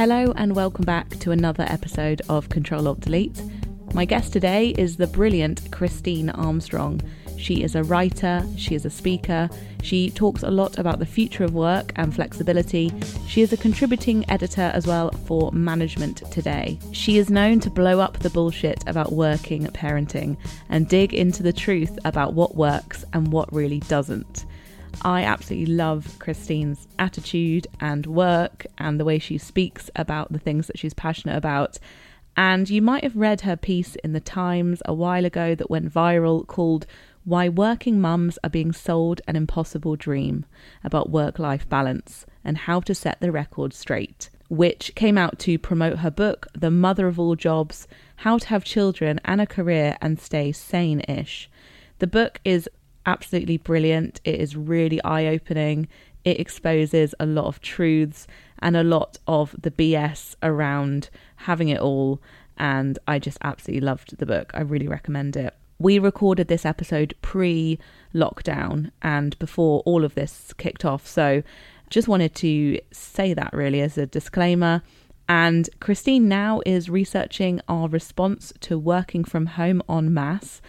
Hello, and welcome back to another episode of Control Alt Delete. My guest today is the brilliant Christine Armstrong. She is a writer, she is a speaker, she talks a lot about the future of work and flexibility. She is a contributing editor as well for Management Today. She is known to blow up the bullshit about working parenting and dig into the truth about what works and what really doesn't. I absolutely love Christine's attitude and work and the way she speaks about the things that she's passionate about. And you might have read her piece in the Times a while ago that went viral called Why Working Mums Are Being Sold an Impossible Dream about work life balance and how to set the record straight, which came out to promote her book, The Mother of All Jobs How to Have Children and a Career and Stay Sane ish. The book is absolutely brilliant. It is really eye opening. It exposes a lot of truths and a lot of the BS around having it all. And I just absolutely loved the book. I really recommend it. We recorded this episode pre lockdown and before all of this kicked off. So just wanted to say that really as a disclaimer. And Christine now is researching our response to working from home en masse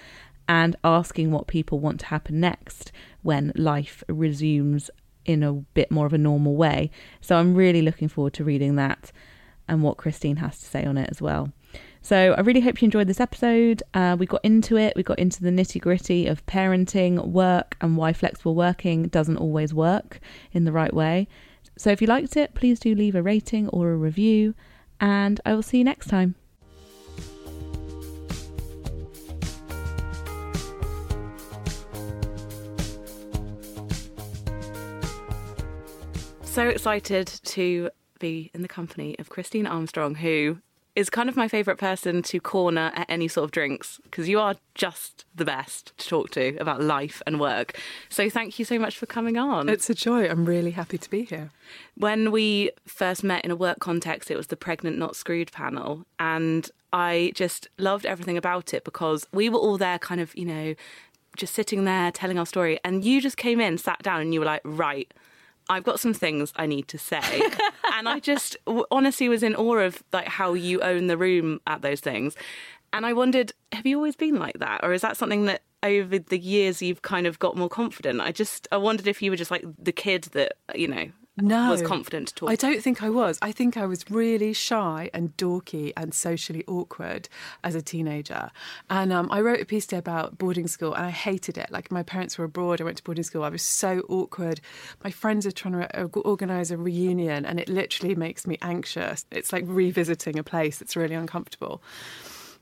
and asking what people want to happen next when life resumes in a bit more of a normal way. So I'm really looking forward to reading that and what Christine has to say on it as well. So I really hope you enjoyed this episode. Uh, we got into it, we got into the nitty gritty of parenting, work, and why flexible working doesn't always work in the right way. So if you liked it, please do leave a rating or a review, and I will see you next time. So excited to be in the company of Christine Armstrong, who is kind of my favourite person to corner at any sort of drinks because you are just the best to talk to about life and work. So thank you so much for coming on. It's a joy. I'm really happy to be here. When we first met in a work context, it was the Pregnant Not Screwed panel. And I just loved everything about it because we were all there, kind of, you know, just sitting there telling our story. And you just came in, sat down, and you were like, right I've got some things I need to say. and I just honestly was in awe of like how you own the room at those things. And I wondered, have you always been like that? Or is that something that over the years you've kind of got more confident? I just I wondered if you were just like the kid that, you know, no, was confident to talk. I don't think I was. I think I was really shy and dorky and socially awkward as a teenager. And um, I wrote a piece today about boarding school, and I hated it. Like my parents were abroad, I went to boarding school. I was so awkward. My friends are trying to organise a reunion, and it literally makes me anxious. It's like revisiting a place that's really uncomfortable.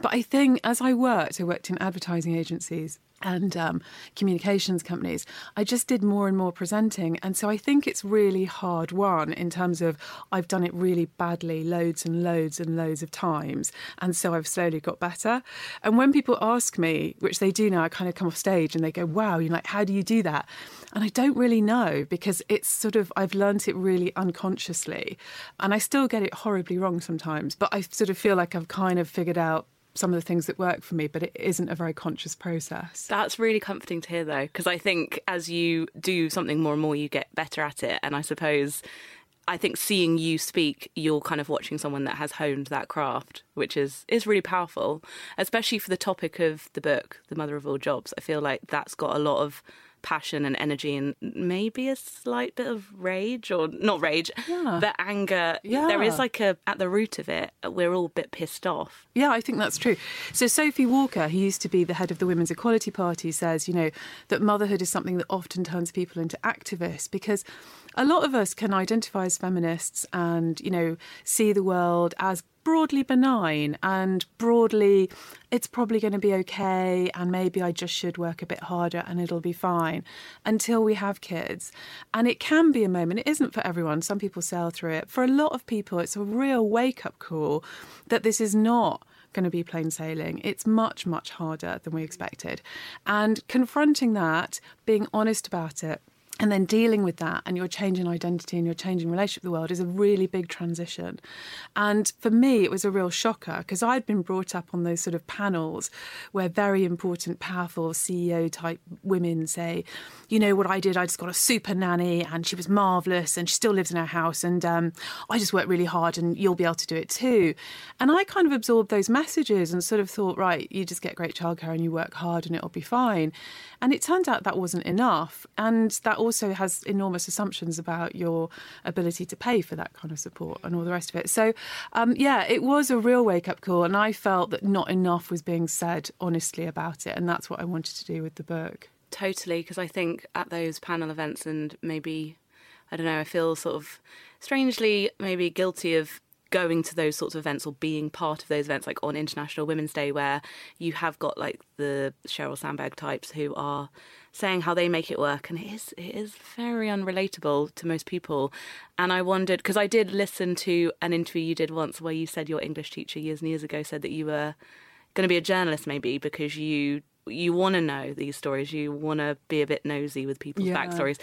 But I think as I worked, I worked in advertising agencies and um, communications companies, I just did more and more presenting. And so I think it's really hard won in terms of I've done it really badly loads and loads and loads of times. And so I've slowly got better. And when people ask me, which they do now, I kind of come off stage and they go, wow, you're like, how do you do that? And I don't really know because it's sort of, I've learnt it really unconsciously. And I still get it horribly wrong sometimes, but I sort of feel like I've kind of figured out some of the things that work for me, but it isn't a very conscious process. That's really comforting to hear, though, because I think as you do something more and more, you get better at it. And I suppose, I think seeing you speak, you're kind of watching someone that has honed that craft, which is is really powerful, especially for the topic of the book, "The Mother of All Jobs." I feel like that's got a lot of passion and energy and maybe a slight bit of rage or not rage yeah. but anger yeah. there is like a at the root of it we're all a bit pissed off yeah i think that's true so sophie walker who used to be the head of the women's equality party says you know that motherhood is something that often turns people into activists because a lot of us can identify as feminists and you know see the world as broadly benign and broadly it's probably going to be okay and maybe I just should work a bit harder and it'll be fine until we have kids. And it can be a moment, it isn't for everyone. Some people sail through it. For a lot of people, it's a real wake up call that this is not going to be plain sailing. It's much, much harder than we expected. And confronting that, being honest about it, and then dealing with that and your changing identity and your changing relationship with the world is a really big transition. And for me, it was a real shocker because I'd been brought up on those sort of panels where very important, powerful CEO type women say, you know, what I did, I just got a super nanny and she was marvelous and she still lives in our house and um, I just worked really hard and you'll be able to do it too. And I kind of absorbed those messages and sort of thought, right, you just get great childcare and you work hard and it'll be fine. And it turned out that wasn't enough. And that also has enormous assumptions about your ability to pay for that kind of support and all the rest of it. So, um, yeah, it was a real wake up call. And I felt that not enough was being said honestly about it. And that's what I wanted to do with the book. Totally, because I think at those panel events and maybe, I don't know, I feel sort of strangely maybe guilty of going to those sorts of events or being part of those events, like on International Women's Day, where you have got like the Sheryl Sandberg types who are saying how they make it work, and it is it is very unrelatable to most people. And I wondered because I did listen to an interview you did once where you said your English teacher years and years ago said that you were going to be a journalist, maybe because you you want to know these stories, you want to be a bit nosy with people's yeah. backstories.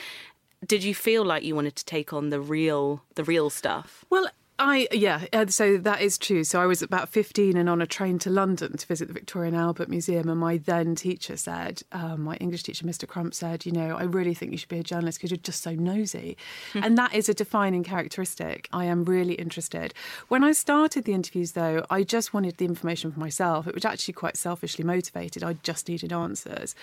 Did you feel like you wanted to take on the real the real stuff? Well, I yeah, uh, so that is true. So I was about fifteen and on a train to London to visit the Victoria and Albert Museum, and my then teacher said, um, my English teacher, Mr. Crump, said, you know, I really think you should be a journalist because you're just so nosy, hmm. and that is a defining characteristic. I am really interested. When I started the interviews, though, I just wanted the information for myself. It was actually quite selfishly motivated. I just needed answers,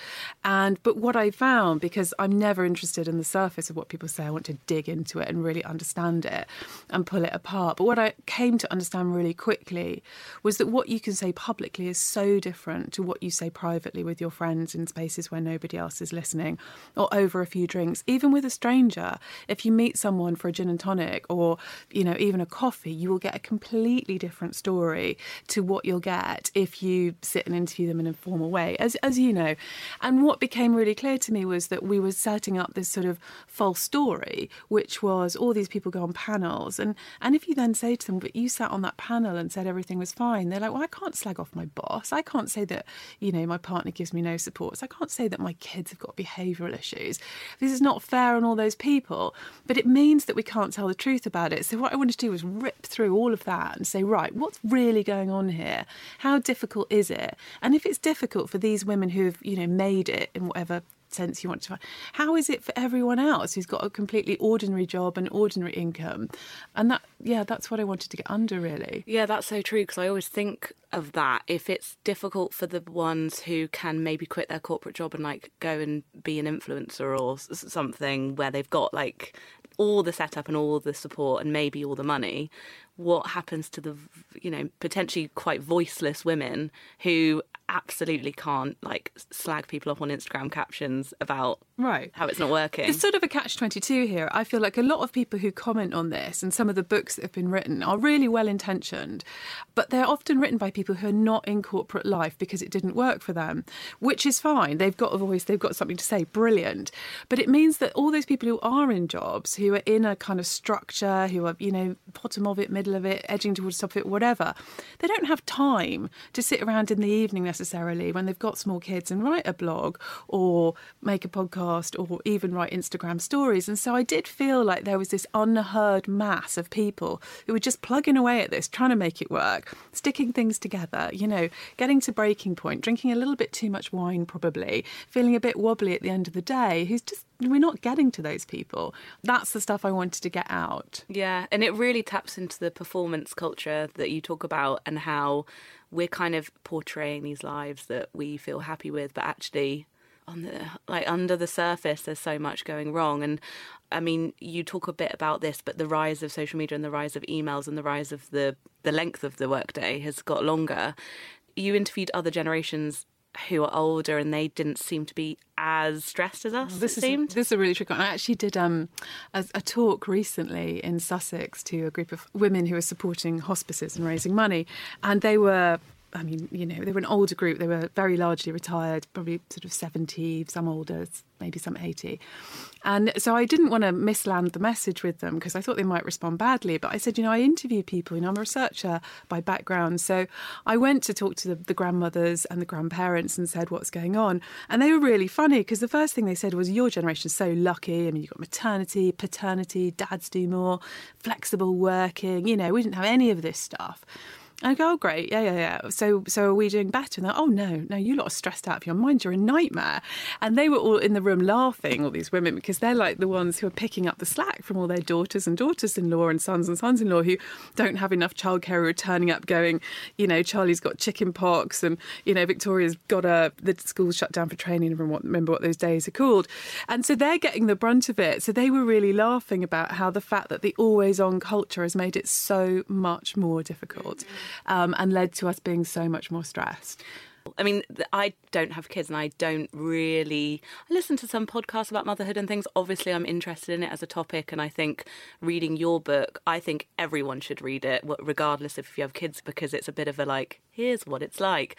and but what I found because I'm never interested in the surface of what people say, I want to dig into it and really understand it and pull it apart but what I came to understand really quickly was that what you can say publicly is so different to what you say privately with your friends in spaces where nobody else is listening or over a few drinks. Even with a stranger, if you meet someone for a gin and tonic or, you know, even a coffee, you will get a completely different story to what you'll get if you sit and interview them in a formal way, as, as you know. And what became really clear to me was that we were setting up this sort of false story, which was all these people go on panels. And, and if you then say to them, but you sat on that panel and said everything was fine, they're like, well, I can't slag off my boss. I can't say that, you know, my partner gives me no support. So I can't say that my kids have got behavioural issues. This is not fair on all those people. But it means that we can't tell the truth about it. So what I wanted to do was rip through all of that and say, right, what's really going on here? How difficult is it? And if it's difficult for these women who have, you know, made it in whatever sense you want to find. How is it for everyone else who's got a completely ordinary job and ordinary income? And that, yeah, that's what I wanted to get under really. Yeah, that's so true because I always think of that. If it's difficult for the ones who can maybe quit their corporate job and like go and be an influencer or something where they've got like all the setup and all the support and maybe all the money what happens to the you know potentially quite voiceless women who absolutely can't like slag people off on Instagram captions about right how it's not working. It's sort of a catch twenty two here. I feel like a lot of people who comment on this and some of the books that have been written are really well intentioned, but they're often written by people who are not in corporate life because it didn't work for them, which is fine. They've got a voice, they've got something to say, brilliant. But it means that all those people who are in jobs, who are in a kind of structure, who are you know bottom of it, middle of it, edging towards top of it, whatever, they don't have time to sit around in the evening necessarily when they've got small kids and write a blog or make a podcast or even write Instagram stories. And so I did feel like there was this unheard mass of people who were just plugging away at this, trying to make it work, sticking things together, you know, getting to breaking point, drinking a little bit too much wine probably, feeling a bit wobbly at the end of the day, who's just we're not getting to those people. That's the stuff I wanted to get out. Yeah, and it really taps into the performance culture that you talk about and how we're kind of portraying these lives that we feel happy with, but actually on the like under the surface there's so much going wrong. And i mean you talk a bit about this but the rise of social media and the rise of emails and the rise of the the length of the workday has got longer. You interviewed other generations who are older and they didn't seem to be as stressed as us. This is seemed. this is a really tricky one. I actually did um, a, a, talk recently in Sussex to a group of women who were supporting hospices and raising money, and they were I mean, you know, they were an older group. They were very largely retired, probably sort of 70, some older, maybe some 80. And so I didn't want to misland the message with them because I thought they might respond badly. But I said, you know, I interview people, you know, I'm a researcher by background. So I went to talk to the, the grandmothers and the grandparents and said what's going on. And they were really funny because the first thing they said was, your generation's so lucky. I mean, you've got maternity, paternity, dads do more, flexible working. You know, we didn't have any of this stuff. I go, oh, great, yeah, yeah, yeah. So, so are we doing better? And they're, oh no, no, you lot are stressed out of your mind. You're a nightmare. And they were all in the room laughing, all these women, because they're like the ones who are picking up the slack from all their daughters and daughters-in-law and sons and sons-in-law who don't have enough childcare who are turning up, going, you know, Charlie's got chicken pox, and you know, Victoria's got a the school's shut down for training. Remember what those days are called. And so they're getting the brunt of it. So they were really laughing about how the fact that the always-on culture has made it so much more difficult um, and led to us being so much more stressed. I mean, I don't have kids and I don't really. I listen to some podcasts about motherhood and things. Obviously, I'm interested in it as a topic. And I think reading your book, I think everyone should read it, regardless if you have kids, because it's a bit of a like, here's what it's like.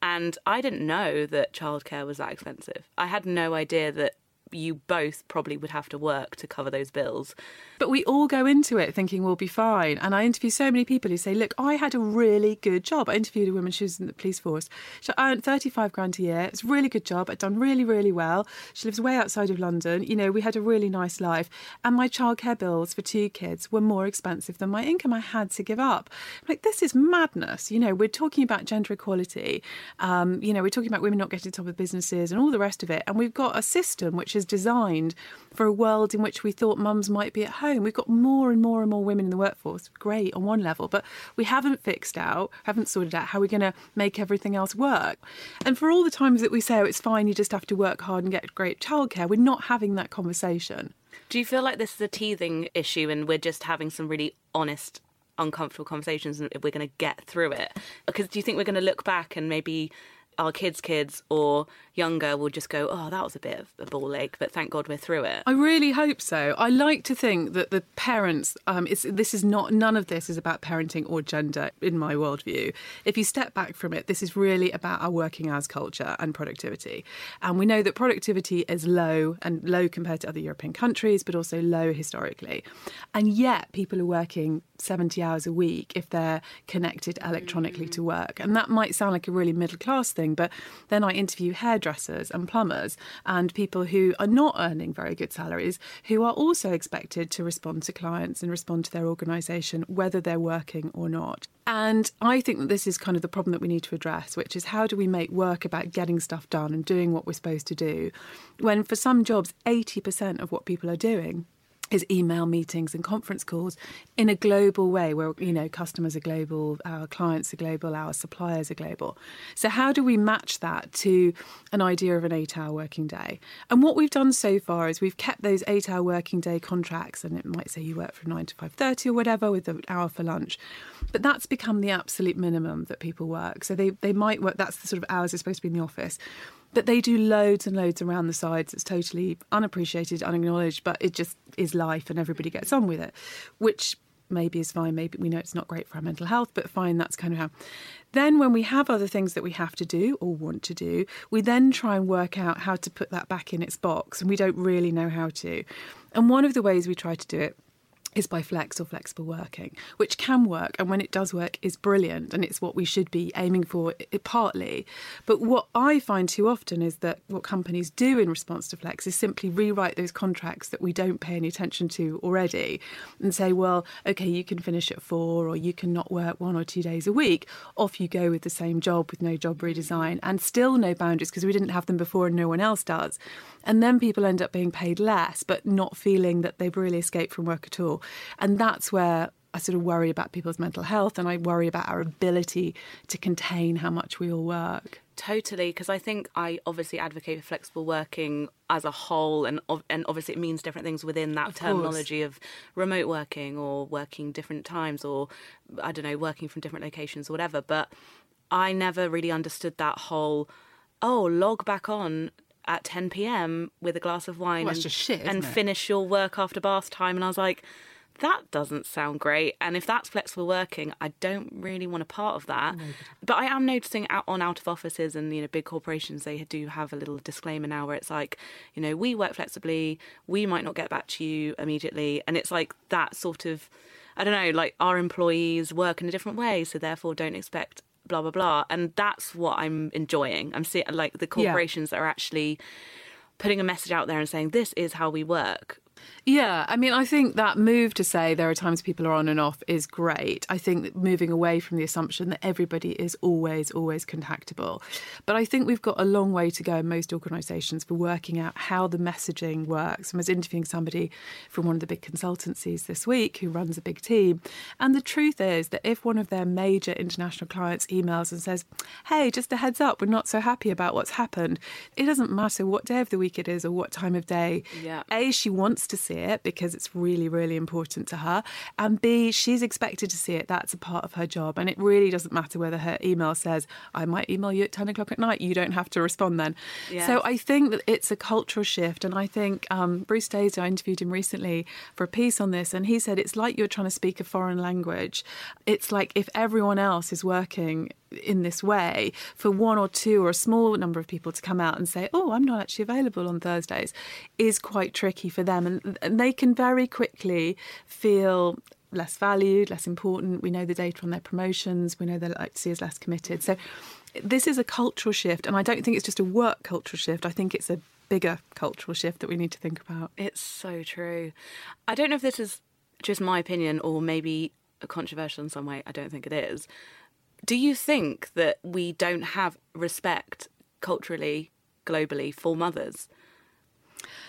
And I didn't know that childcare was that expensive. I had no idea that you both probably would have to work to cover those bills. But we all go into it thinking we'll be fine. And I interview so many people who say, Look, I had a really good job. I interviewed a woman, she was in the police force. She earned 35 grand a year. It's a really good job. I'd done really, really well. She lives way outside of London. You know, we had a really nice life. And my childcare bills for two kids were more expensive than my income. I had to give up. I'm like, this is madness. You know, we're talking about gender equality. Um, you know, we're talking about women not getting top of businesses and all the rest of it. And we've got a system which is designed for a world in which we thought mums might be at home. We've got more and more and more women in the workforce. Great on one level, but we haven't fixed out, haven't sorted out how we're going to make everything else work. And for all the times that we say, oh, it's fine, you just have to work hard and get great childcare, we're not having that conversation. Do you feel like this is a teething issue and we're just having some really honest uncomfortable conversations and if we're going to get through it because do you think we're going to look back and maybe our kids' kids or younger will just go, oh, that was a bit of a ball ache, but thank God we're through it. I really hope so. I like to think that the parents, um, this is not, none of this is about parenting or gender in my worldview. If you step back from it, this is really about our working hours culture and productivity. And we know that productivity is low and low compared to other European countries, but also low historically. And yet people are working 70 hours a week if they're connected electronically mm. to work. And that might sound like a really middle class thing, but then I interview hairdressers and plumbers and people who are not earning very good salaries who are also expected to respond to clients and respond to their organisation, whether they're working or not. And I think that this is kind of the problem that we need to address, which is how do we make work about getting stuff done and doing what we're supposed to do when for some jobs, 80% of what people are doing is email meetings and conference calls in a global way where you know customers are global our clients are global our suppliers are global. So how do we match that to an idea of an 8 hour working day? And what we've done so far is we've kept those 8 hour working day contracts and it might say you work from 9 to 5:30 or whatever with an hour for lunch but that's become the absolute minimum that people work. So they they might work that's the sort of hours they're supposed to be in the office but they do loads and loads around the sides. It's totally unappreciated, unacknowledged, but it just is life and everybody gets on with it, which maybe is fine. Maybe we know it's not great for our mental health, but fine, that's kind of how. Then, when we have other things that we have to do or want to do, we then try and work out how to put that back in its box, and we don't really know how to. And one of the ways we try to do it is by flex or flexible working, which can work. And when it does work, is brilliant. And it's what we should be aiming for partly. But what I find too often is that what companies do in response to flex is simply rewrite those contracts that we don't pay any attention to already and say, well, okay, you can finish at four or you can not work one or two days a week. Off you go with the same job with no job redesign and still no boundaries because we didn't have them before and no one else does. And then people end up being paid less, but not feeling that they've really escaped from work at all. And that's where I sort of worry about people's mental health and I worry about our ability to contain how much we all work. Totally, because I think I obviously advocate for flexible working as a whole, and and obviously it means different things within that of terminology course. of remote working or working different times or I don't know working from different locations or whatever. But I never really understood that whole oh log back on at 10 p.m. with a glass of wine well, and, shit, and finish your work after bath time. And I was like, that doesn't sound great. And if that's flexible working, I don't really want a part of that. No, but I am noticing out on out of offices and you know big corporations, they do have a little disclaimer now where it's like, you know, we work flexibly, we might not get back to you immediately, and it's like that sort of, I don't know, like our employees work in a different way, so therefore don't expect blah blah blah, and that's what I'm enjoying. I'm seeing like the corporations yeah. that are actually putting a message out there and saying this is how we work yeah, I mean, I think that move to say there are times people are on and off is great. I think moving away from the assumption that everybody is always, always contactable. But I think we've got a long way to go in most organisations for working out how the messaging works. I was interviewing somebody from one of the big consultancies this week who runs a big team. And the truth is that if one of their major international clients emails and says, hey, just a heads up, we're not so happy about what's happened, it doesn't matter what day of the week it is or what time of day. Yeah. A, she wants to see it because it's really, really important to her. And B, she's expected to see it. That's a part of her job. And it really doesn't matter whether her email says, I might email you at 10 o'clock at night. You don't have to respond then. Yes. So I think that it's a cultural shift. And I think um, Bruce Daisley, I interviewed him recently for a piece on this, and he said it's like you're trying to speak a foreign language. It's like if everyone else is working in this way for one or two or a small number of people to come out and say, "Oh, I'm not actually available on Thursdays," is quite tricky for them, and, and they can very quickly feel less valued, less important. We know the data on their promotions. We know they like to see us less committed. So this is a cultural shift, and I don't think it's just a work cultural shift. I think it's a bigger cultural shift that we need to think about. It's so true. I don't know if this is just my opinion or maybe controversial in some way. I don't think it is. Do you think that we don't have respect culturally, globally for mothers?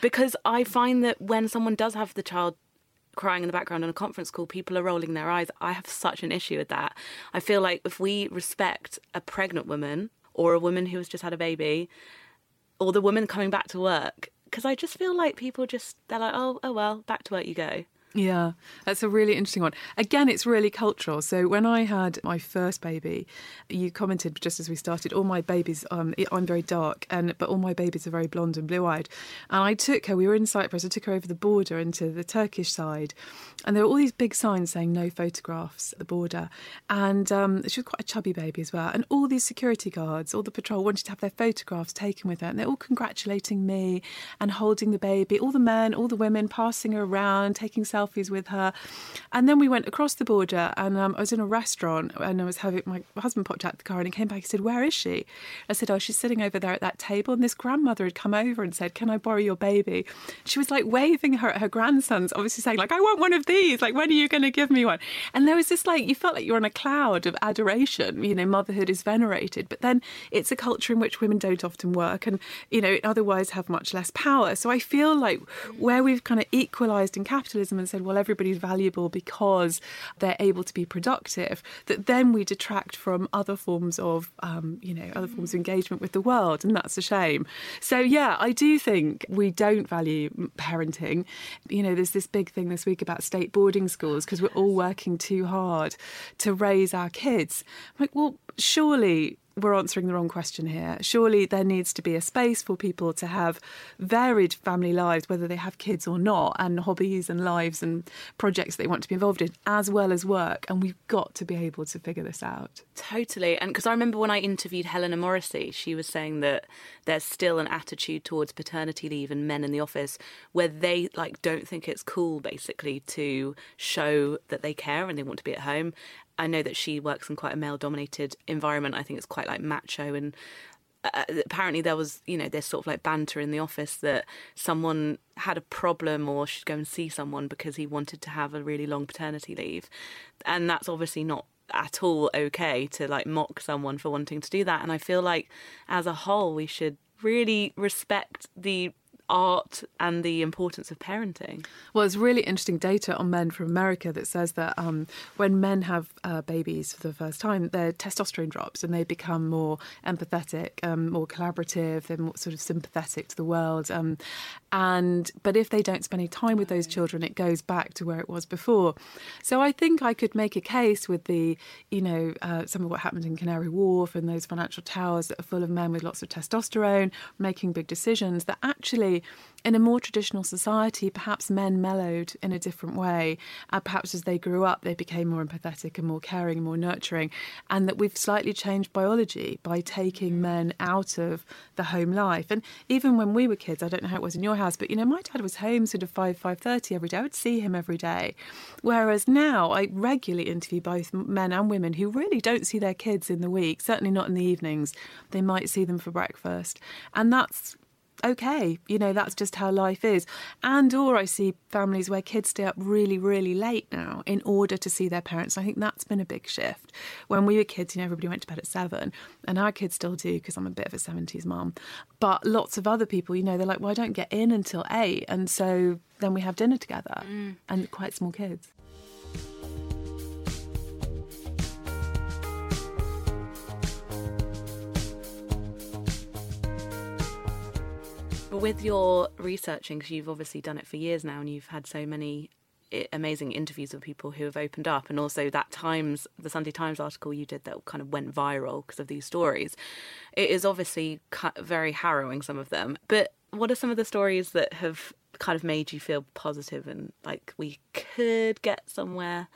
Because I find that when someone does have the child crying in the background on a conference call, people are rolling their eyes. I have such an issue with that. I feel like if we respect a pregnant woman or a woman who has just had a baby or the woman coming back to work, because I just feel like people just, they're like, oh, oh well, back to work you go. Yeah, that's a really interesting one. Again, it's really cultural. So when I had my first baby, you commented just as we started, all my babies, um, I'm very dark, and but all my babies are very blonde and blue-eyed. And I took her. We were in Cyprus. I took her over the border into the Turkish side, and there were all these big signs saying no photographs at the border. And um, she was quite a chubby baby as well. And all these security guards, all the patrol wanted to have their photographs taken with her, and they're all congratulating me and holding the baby. All the men, all the women passing her around, taking selfies selfies with her. And then we went across the border and um, I was in a restaurant and I was having my husband popped out the car and he came back and said, Where is she? I said, Oh, she's sitting over there at that table. And this grandmother had come over and said, Can I borrow your baby? She was like waving her at her grandsons, obviously saying, like, I want one of these. Like, when are you going to give me one? And there was this like, you felt like you're on a cloud of adoration. You know, motherhood is venerated. But then it's a culture in which women don't often work and, you know, otherwise have much less power. So I feel like where we've kind of equalized in capitalism and said, well, everybody's valuable because they're able to be productive, that then we detract from other forms of, um, you know, other forms of engagement with the world. And that's a shame. So, yeah, I do think we don't value parenting. You know, there's this big thing this week about state boarding schools because we're all working too hard to raise our kids. I'm like, well, surely we're answering the wrong question here. Surely there needs to be a space for people to have varied family lives, whether they have kids or not, and hobbies and lives and projects they want to be involved in, as well as work. And we've got to be able to figure this out. Totally. And because I remember when I interviewed Helena Morrissey, she was saying that there's still an attitude towards paternity leave and men in the office where they like don't think it's cool basically to show that they care and they want to be at home I know that she works in quite a male dominated environment. I think it's quite like macho and uh, uh, apparently there was you know this sort of like banter in the office that someone had a problem or should go and see someone because he wanted to have a really long paternity leave and that's obviously not at all okay to like mock someone for wanting to do that and i feel like as a whole we should really respect the art and the importance of parenting? Well, there's really interesting data on men from America that says that um, when men have uh, babies for the first time, their testosterone drops and they become more empathetic, um, more collaborative, they're more sort of sympathetic to the world. Um, and but if they don't spend any time with those children, it goes back to where it was before. So I think I could make a case with the, you know, uh, some of what happened in Canary Wharf and those financial towers that are full of men with lots of testosterone making big decisions that actually in a more traditional society, perhaps men mellowed in a different way. Uh, perhaps as they grew up, they became more empathetic and more caring and more nurturing. And that we've slightly changed biology by taking men out of the home life. And even when we were kids, I don't know how it was in your house, but you know, my dad was home sort of five five thirty every day. I would see him every day. Whereas now, I regularly interview both men and women who really don't see their kids in the week. Certainly not in the evenings. They might see them for breakfast, and that's okay you know that's just how life is. And or i see families where kids stay up really really late now in order to see their parents. I think that's been a big shift. When we were kids you know everybody went to bed at seven and our kids still do because i'm a bit of a 70s mom. But lots of other people you know they're like well i don't get in until eight and so then we have dinner together mm. and quite small kids with your researching, because you've obviously done it for years now, and you've had so many eh, amazing interviews with people who have opened up, and also that Times, the Sunday Times article you did that kind of went viral because of these stories. It is obviously very harrowing, some of them. But what are some of the stories that have kind of made you feel positive and like we could get somewhere?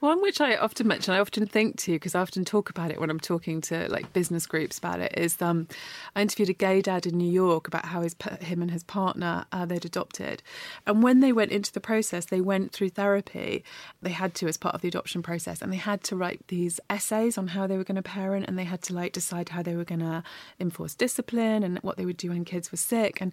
One which I often mention, I often think to because I often talk about it when I'm talking to like business groups about it. Is um, I interviewed a gay dad in New York about how his him and his partner uh, they'd adopted, and when they went into the process, they went through therapy. They had to as part of the adoption process, and they had to write these essays on how they were going to parent, and they had to like decide how they were going to enforce discipline and what they would do when kids were sick, and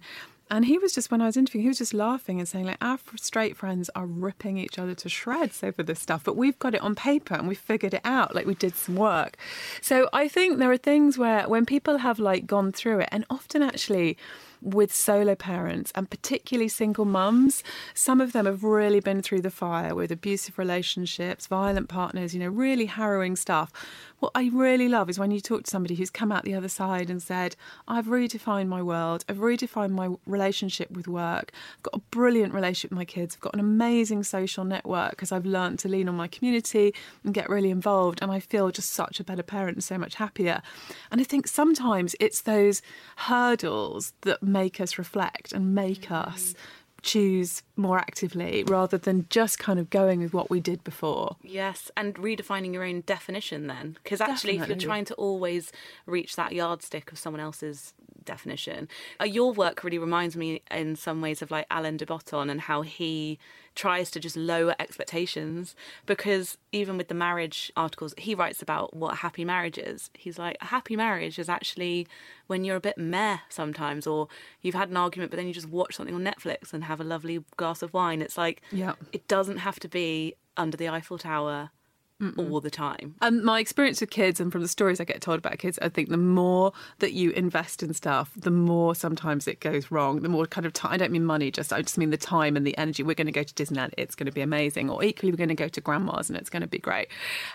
and he was just, when I was interviewing, he was just laughing and saying, like, our straight friends are ripping each other to shreds over this stuff, but we've got it on paper and we figured it out. Like, we did some work. So I think there are things where when people have, like, gone through it, and often actually, with solo parents and particularly single mums. Some of them have really been through the fire with abusive relationships, violent partners, you know, really harrowing stuff. What I really love is when you talk to somebody who's come out the other side and said, I've redefined my world, I've redefined my relationship with work, I've got a brilliant relationship with my kids, I've got an amazing social network because I've learned to lean on my community and get really involved, and I feel just such a better parent and so much happier. And I think sometimes it's those hurdles that make us reflect and make mm-hmm. us choose more actively rather than just kind of going with what we did before. Yes, and redefining your own definition then. Because actually, Definitely. if you're trying to always reach that yardstick of someone else's definition, uh, your work really reminds me in some ways of like Alain de Botton and how he tries to just lower expectations because even with the marriage articles he writes about what a happy marriage is he's like a happy marriage is actually when you're a bit meh sometimes or you've had an argument but then you just watch something on netflix and have a lovely glass of wine it's like yeah. it doesn't have to be under the eiffel tower Mm-mm. all the time. And my experience with kids and from the stories I get told about kids, I think the more that you invest in stuff, the more sometimes it goes wrong. The more kind of time, I don't mean money, just I just mean the time and the energy. We're going to go to Disneyland, it's going to be amazing. Or equally, we're going to go to grandma's and it's going to be great.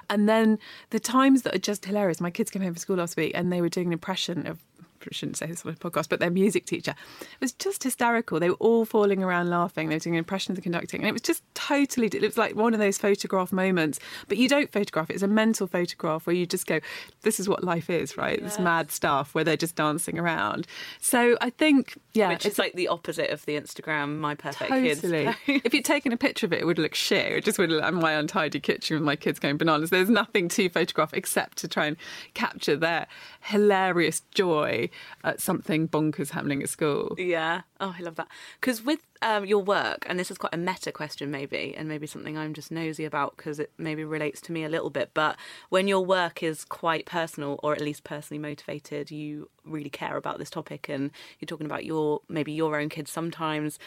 And then the times that are just hilarious. My kids came home from school last week and they were doing an impression of shouldn't say this on a podcast, but their music teacher. It was just hysterical. They were all falling around laughing. They were doing an impression of the conducting. And it was just totally, it was like one of those photograph moments. But you don't photograph it. It's a mental photograph where you just go, this is what life is, right? Yes. This mad stuff where they're just dancing around. So I think, yeah. Which is like the opposite of the Instagram, my perfect totally. kids. if you'd taken a picture of it, it would look shit. It just would look like my untidy kitchen with my kids going bananas. There's nothing to photograph except to try and capture their hilarious joy at something bonkers happening at school. Yeah. Oh, I love that. Because with um, your work, and this is quite a meta question, maybe, and maybe something I'm just nosy about because it maybe relates to me a little bit. But when your work is quite personal, or at least personally motivated, you really care about this topic, and you're talking about your maybe your own kids sometimes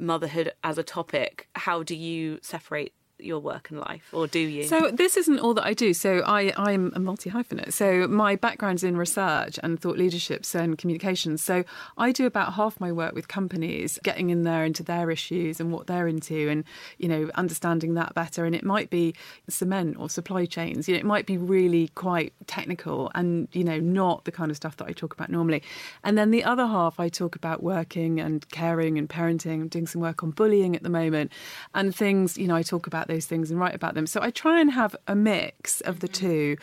motherhood as a topic how do you separate your work and life, or do you? So this isn't all that I do. So I, I'm a multi hyphenate. So my background's in research and thought leaderships and communications. So I do about half my work with companies, getting in there into their issues and what they're into, and you know understanding that better. And it might be cement or supply chains. You know, it might be really quite technical and you know not the kind of stuff that I talk about normally. And then the other half, I talk about working and caring and parenting. I'm doing some work on bullying at the moment, and things. You know, I talk about about those things and write about them. So I try and have a mix of the mm-hmm. two.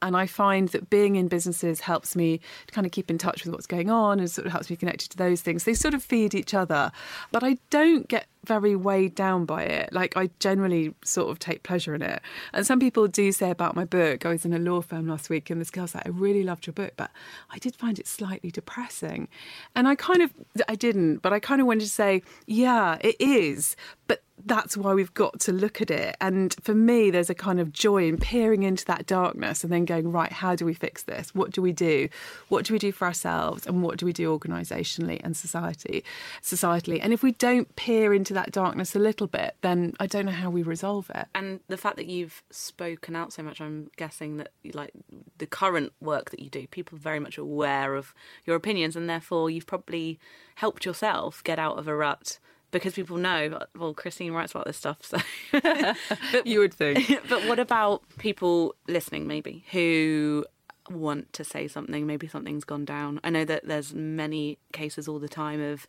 And I find that being in businesses helps me to kind of keep in touch with what's going on and sort of helps me connected to those things. They sort of feed each other. But I don't get very weighed down by it. Like I generally sort of take pleasure in it. And some people do say about my book, I was in a law firm last week and this girl's like, I really loved your book, but I did find it slightly depressing. And I kind of I didn't, but I kind of wanted to say, yeah, it is. But that's why we've got to look at it. And for me, there's a kind of joy in peering into that darkness and then going, right, how do we fix this? What do we do? What do we do for ourselves? And what do we do organisationally and society, societally? And if we don't peer into that darkness a little bit, then I don't know how we resolve it. And the fact that you've spoken out so much, I'm guessing that like the current work that you do, people are very much aware of your opinions, and therefore you've probably helped yourself get out of a rut because people know, well, Christine writes about this stuff. So, but, you would think. but what about people listening, maybe who want to say something? Maybe something's gone down. I know that there's many cases all the time of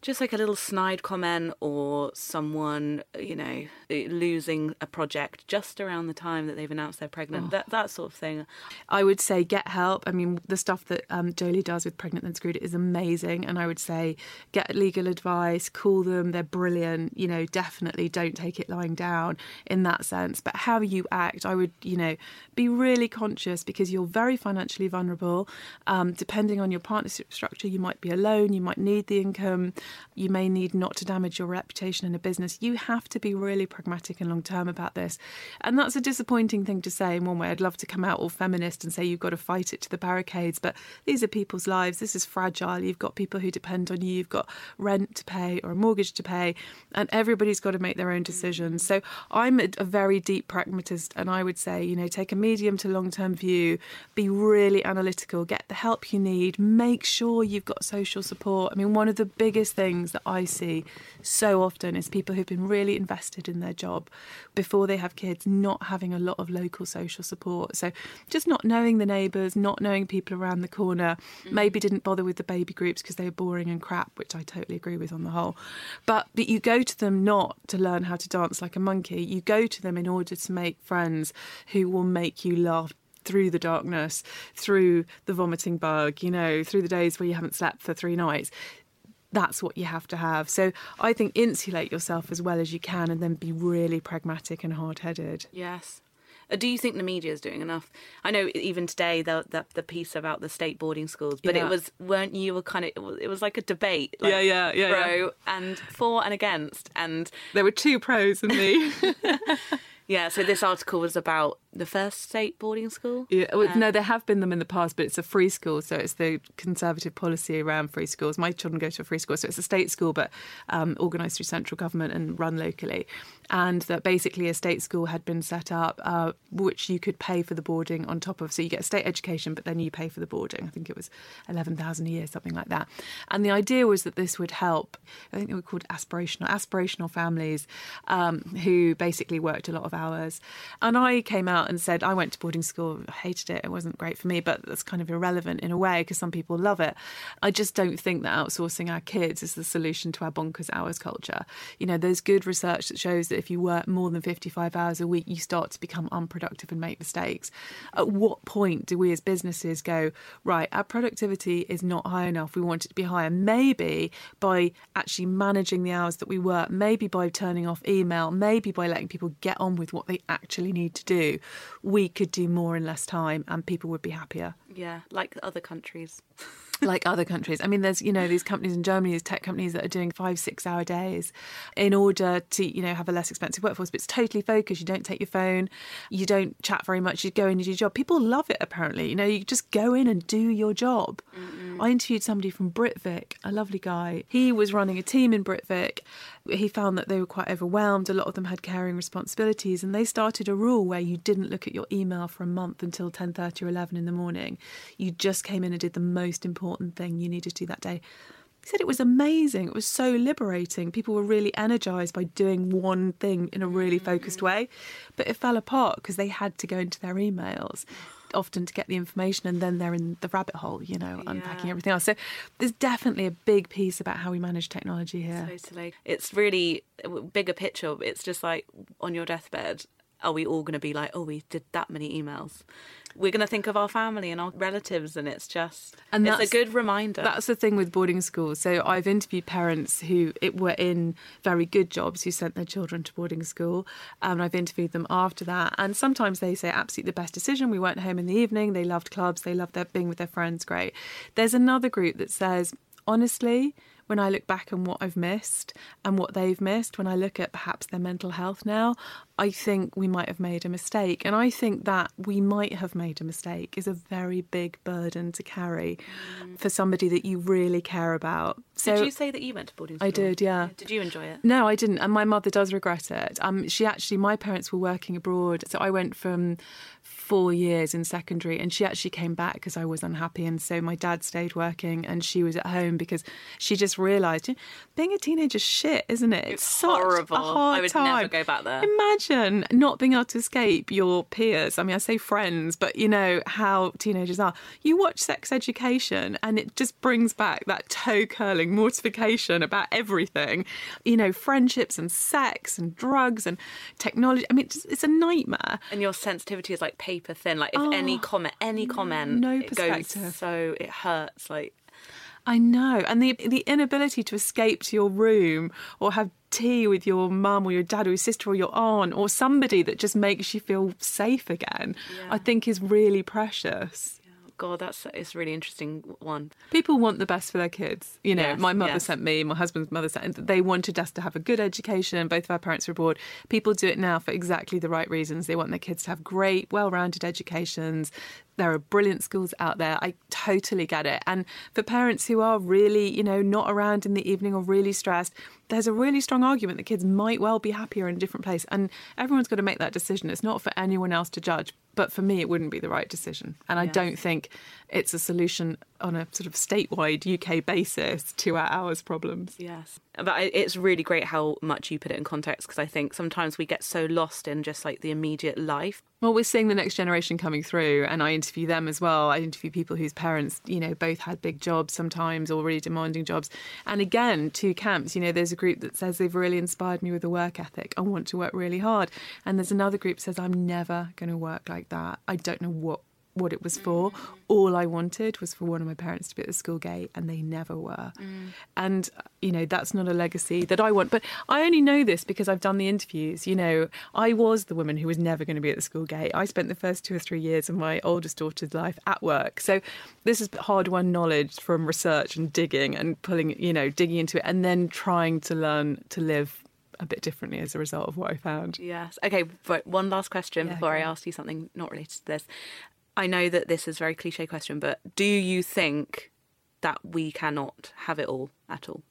just like a little snide comment or someone, you know, losing a project just around the time that they've announced they're pregnant, oh. that that sort of thing. I would say get help. I mean, the stuff that um, Joeli does with Pregnant Then Screwed is amazing, and I would say get legal advice, call them. They're brilliant. You know, definitely don't take it lying down in that sense. But how you act, I would, you know, be really conscious because you're very financially vulnerable. Um, depending on your partnership structure, you might be alone. You might need the income you may need not to damage your reputation in a business. You have to be really pragmatic and long term about this. And that's a disappointing thing to say in one way. I'd love to come out all feminist and say you've got to fight it to the barricades, but these are people's lives. This is fragile. You've got people who depend on you, you've got rent to pay or a mortgage to pay, and everybody's got to make their own decisions. So I'm a, a very deep pragmatist, and I would say, you know, take a medium to long term view, be really analytical, get the help you need, make sure you've got social support. I mean, one of the biggest things that I see so often is people who've been really invested in their job before they have kids, not having a lot of local social support. So just not knowing the neighbours, not knowing people around the corner, mm. maybe didn't bother with the baby groups because they were boring and crap, which I totally agree with on the whole. But, but you go to them not to learn how to dance like a monkey, you go to them in order to make friends who will make you laugh through the darkness, through the vomiting bug, you know, through the days where you haven't slept for three nights that's what you have to have. So I think insulate yourself as well as you can and then be really pragmatic and hard headed. Yes. Uh, do you think the media is doing enough? I know even today the the, the piece about the state boarding schools, but yeah. it was weren't you were kind of it was, it was like a debate, like yeah, yeah, yeah, pro yeah. and for and against, and there were two pros and me. yeah, so this article was about the first state boarding school? Yeah, well, um, no, there have been them in the past, but it's a free school, so it's the conservative policy around free schools. My children go to a free school, so it's a state school, but um, organised through central government and run locally. And that basically a state school had been set up, uh, which you could pay for the boarding on top of. So you get a state education, but then you pay for the boarding. I think it was eleven thousand a year, something like that. And the idea was that this would help. I think they were called aspirational aspirational families um, who basically worked a lot of hours. And I came out and said, I went to boarding school, I hated it, it wasn't great for me, but that's kind of irrelevant in a way because some people love it. I just don't think that outsourcing our kids is the solution to our bonkers hours culture. You know, there's good research that shows that if you work more than 55 hours a week, you start to become unproductive and make mistakes. At what point do we as businesses go, right, our productivity is not high enough, we want it to be higher? Maybe by actually managing the hours that we work, maybe by turning off email, maybe by letting people get on with what they actually need to do we could do more in less time and people would be happier. Yeah, like other countries. like other countries. I mean, there's, you know, these companies in Germany, these tech companies that are doing five, six hour days in order to, you know, have a less expensive workforce, but it's totally focused. You don't take your phone, you don't chat very much, you go in and do your job. People love it, apparently. You know, you just go in and do your job. Mm-mm. I interviewed somebody from Britvic, a lovely guy. He was running a team in Britvic. He found that they were quite overwhelmed. A lot of them had caring responsibilities, and they started a rule where you didn't look at your email for a month until 10:30 or 11 in the morning. You just came in and did the most important important thing you needed to do that day. He said it was amazing. It was so liberating. People were really energized by doing one thing in a really focused mm. way. But it fell apart because they had to go into their emails. Often to get the information and then they're in the rabbit hole, you know, unpacking everything else. So there's definitely a big piece about how we manage technology here. Totally. It's really bigger picture. It's just like on your deathbed, are we all going to be like, oh, we did that many emails? We're going to think of our family and our relatives, and it's just, And it's a good reminder. That's the thing with boarding schools. So I've interviewed parents who it were in very good jobs who sent their children to boarding school. Um, and I've interviewed them after that. And sometimes they say absolutely the best decision. We went home in the evening. They loved clubs. They loved their, being with their friends. Great. There's another group that says, honestly, when I look back on what I've missed and what they've missed, when I look at perhaps their mental health now, I think we might have made a mistake. And I think that we might have made a mistake is a very big burden to carry for somebody that you really care about. So did you say that you went to boarding school? I did, yeah. Did you enjoy it? no, I didn't, and my mother does regret it. Um, she actually, my parents were working abroad, so I went from four years in secondary, and she actually came back because I was unhappy, and so my dad stayed working, and she was at home because she just realised you know, being a teenager's shit, isn't it? It's, such horrible. A hard I would time. never go back there. Imagine not being able to escape your peers. I mean, I say friends, but you know how teenagers are. You watch Sex Education, and it just brings back that toe curling mortification about everything. You know, friendships and sex and drugs and technology. I mean, it's, it's a nightmare. And your sensitivity is like paper thin. Like if any ah, comment, any comment, Oh, no it goes so it hurts. Like I know, and the the inability to escape to your room or have tea with your mum or your dad or your sister or your aunt or somebody that just makes you feel safe again, I think is really precious. God, that's it's a really interesting one. People want the best for their kids. You know, Yes, my mother yes. sent me, my husband's mother sent. They wanted us to have a good education. Both of our parents were abroad. People do it now for exactly the right reasons. They want their kids to have great, well-rounded educations. There are brilliant schools out there. I totally get it. And for parents who are really, you know, not around in the evening or really stressed, there's a really strong argument that kids might well be happier in a different place. And everyone's got to make that decision. It's not for anyone else to judge. But for me, it wouldn't be the right decision. And I Yes. don't think it's a solution on a sort of statewide UK basis to our hours problems. Yes, but it's really great how much you put it in context because I think sometimes we get so lost in just like the immediate life. Well, we're seeing the next generation coming through, and I interview them as well. I interview people whose parents, you know, both had big jobs sometimes or really demanding jobs. And again, two camps. You know, there's a group that says they've really inspired me with a work ethic. I want to work really hard. And there's another group that says I'm never going to work like that. I don't know what what it was for. Mm. All I wanted was for one of my parents to be at the school gate, and they never were. Mm. And, you know, that's not a legacy that I want. But I only know this because I've done the interviews. You know, I was the woman who was never going to be at the school gate. I spent the first two or three years of my oldest daughter's life at work. So this is hard won knowledge from research and digging and pulling, you know, digging into it and then trying to learn to live a bit differently as a result of what I found. Yes. Okay, but one last question Yeah, before I ask you something not related to this. I know that this is a very cliche question, but do you think that we cannot have it all at all?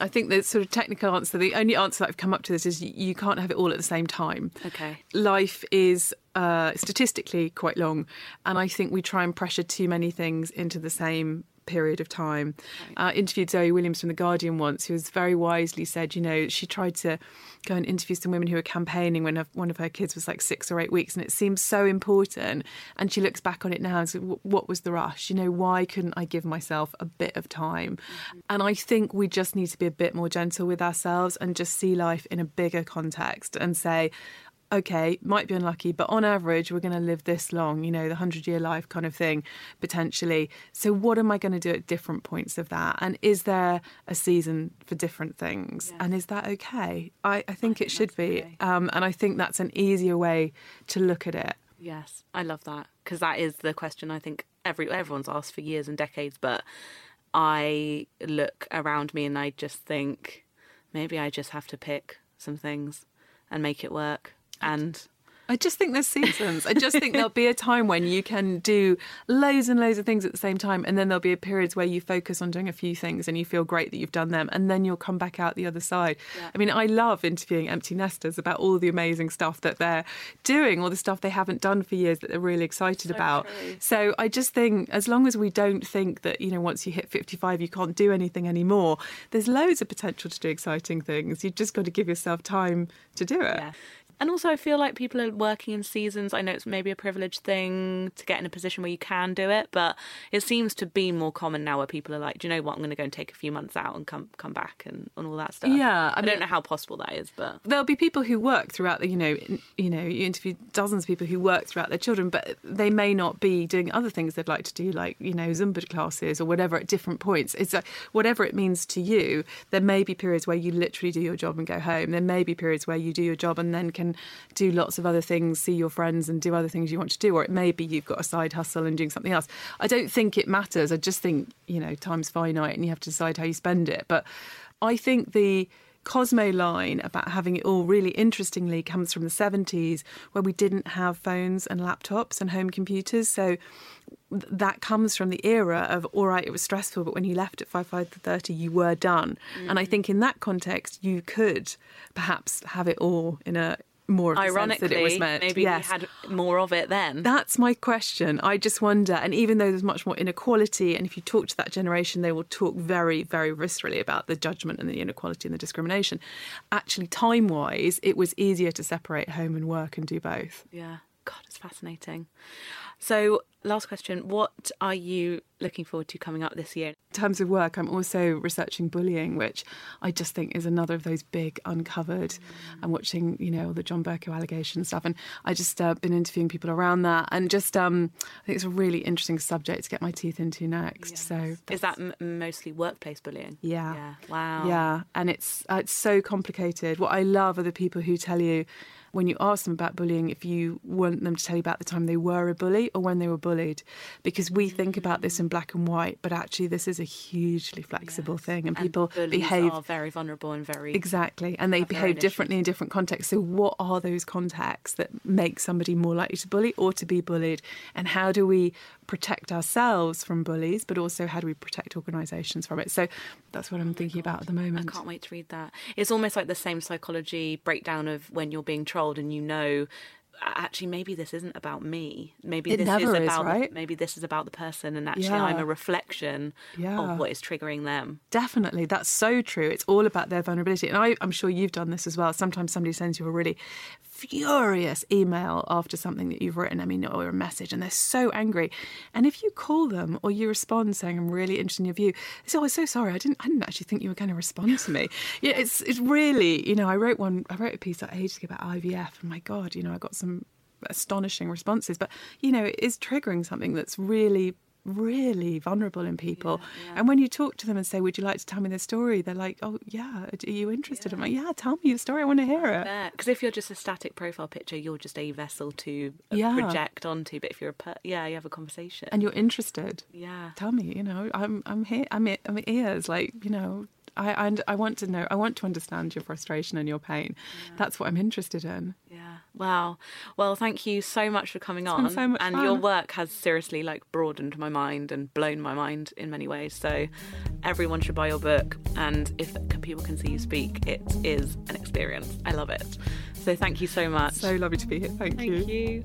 I think the sort of technical answer, the only answer that I've come up to this is you can't have it all at the same time. Okay. Life is uh, statistically quite long, and I think we try and pressure too many things into the same period of time. I uh, interviewed Zoe Williams from The Guardian once, who has very wisely said, you know, she tried to go and interview some women who were campaigning when her, one of her kids was like six or eight weeks, and it seems so important. And she looks back on it now and says, what was the rush? You know, why couldn't I give myself a bit of time? Mm-hmm. And I think we just need to be a bit more gentle with ourselves and just see life in a bigger context and say, okay, might be unlucky, but on average, we're going to live this long, you know, the 100 year life kind of thing, potentially. So, what am I going to do at different points of that? And is there a season for different things? And is that okay? I, I think it should be. okay. Um, and I think that's an easier way to look at it. Yes, I love that because that is the question I think every everyone's asked for years and decades. But I look around me and I just think maybe I just have to pick some things and make it work. And I just think there's seasons. I just think there'll be a time when you can do loads and loads of things at the same time, and then there'll be periods where you focus on doing a few things and you feel great that you've done them, and then you'll come back out the other side. Yeah. I mean, I love interviewing empty nesters about all the amazing stuff that they're doing, all the stuff they haven't done for years that they're really excited about. true. So I just think as long as we don't think that, you know, once you hit 55, you can't do anything anymore, there's loads of potential to do exciting things. You've just got to give yourself time to do it. yeah. And also, I feel like people are working in seasons. I know it's maybe a privileged thing to get in a position where you can do it, but it seems to be more common now where people are like, do you know what? I'm going to go and take a few months out and come come back and, and all that stuff. Yeah, I, I don't know how possible that is, but there'll be people who work throughout the, you know, you know, you interview dozens of people who work throughout their children, but they may not be doing other things they'd like to do, like you know, Zumba classes or whatever at different points. It's like, whatever it means to you. There may be periods where you literally do your job and go home. There may be periods where you do your job and then can do lots of other things, see your friends and do other things you want to do. Or it may be you've got a side hustle and doing something else. I don't think it matters. I just think, you know, time's finite and you have to decide how you spend it. But I think the Cosmo line about having it all really interestingly comes from the 70s where we didn't have phones and laptops and home computers. So that comes from the era of all right, it was stressful, but when you left at five five thirty, you were done. Mm. And I mm. think in that context, you could perhaps have it all in a more ironically that it was meant. maybe yes. we had more of it then. That's my question. I just wonder and even though there's much more inequality and if you talk to that generation they will talk very very viscerally about the judgment and the inequality and the discrimination. Actually time wise it was easier to separate home and work and do both. Yeah god it's fascinating so, last question What are you looking forward to coming up this year? In terms of work, I'm also researching bullying, which I just think is another of those big uncovered. Mm. I'm watching, you know, all the John Bercow allegations stuff, and I just uh, been interviewing people around that, and just um, I think it's a really interesting subject to get my teeth into next. Yes. So, is that m- mostly workplace bullying? Yeah. yeah. Wow. Yeah, and it's uh, it's so complicated. What I love are the people who tell you when you ask them about bullying if you want them to tell you about the time they were a bully or when they were bullied. Because we think about this in black and white, but actually this is a hugely flexible yes. thing. And, and people behave are very vulnerable and very Exactly. And they behave differently in different contexts. So what are those contexts that make somebody more likely to bully or to be bullied? And how do we protect ourselves from bullies, but also how do we protect organisations from it? So that's what I'm oh thinking about at the moment. I can't wait to read that. It's almost like the same psychology breakdown of when you're being trolled and you know actually maybe this isn't about me maybe it this is about right? the, maybe this is about the person and actually yeah. i'm a reflection yeah. of what is triggering them definitely that's so true it's all about their vulnerability and I, i'm sure you've done this as well sometimes somebody sends you a really furious email after something that you've written, I mean, or a message, and they're so angry. And if you call them or you respond saying, I'm really interested in your view, they say, Oh, I'm so sorry, I didn't I didn't actually think you were going to respond to me. yeah, it's it's really, you know, I wrote one I wrote a piece like ages ago about IVF, and my God, you know, I got some astonishing responses. But, you know, it is triggering something that's really really vulnerable in people. Yeah, yeah. And when you talk to them and say, Would you like to tell me the story? They're like, Oh, yeah, are you interested? Yeah. I'm like, Yeah, tell me your story. I want to hear it. Because if you're just a static profile picture, you're just a vessel to uh, project onto. But if you're a, per- yeah, you have a conversation. And you're interested. Yeah. Tell me, you know, I'm, I'm here, I'm, I'm ears, like, you know, I, I, I want to know, I want to understand your frustration and your pain. That's what I'm interested in. Yeah. Wow. Well, thank you so much for coming it's on. So much and fun. your work has seriously like broadened my mind and blown my mind in many ways. So everyone should buy your book. And if people can see you speak, it is an experience. I love it. So thank you so much. So lovely to be here. Thank, thank you. you.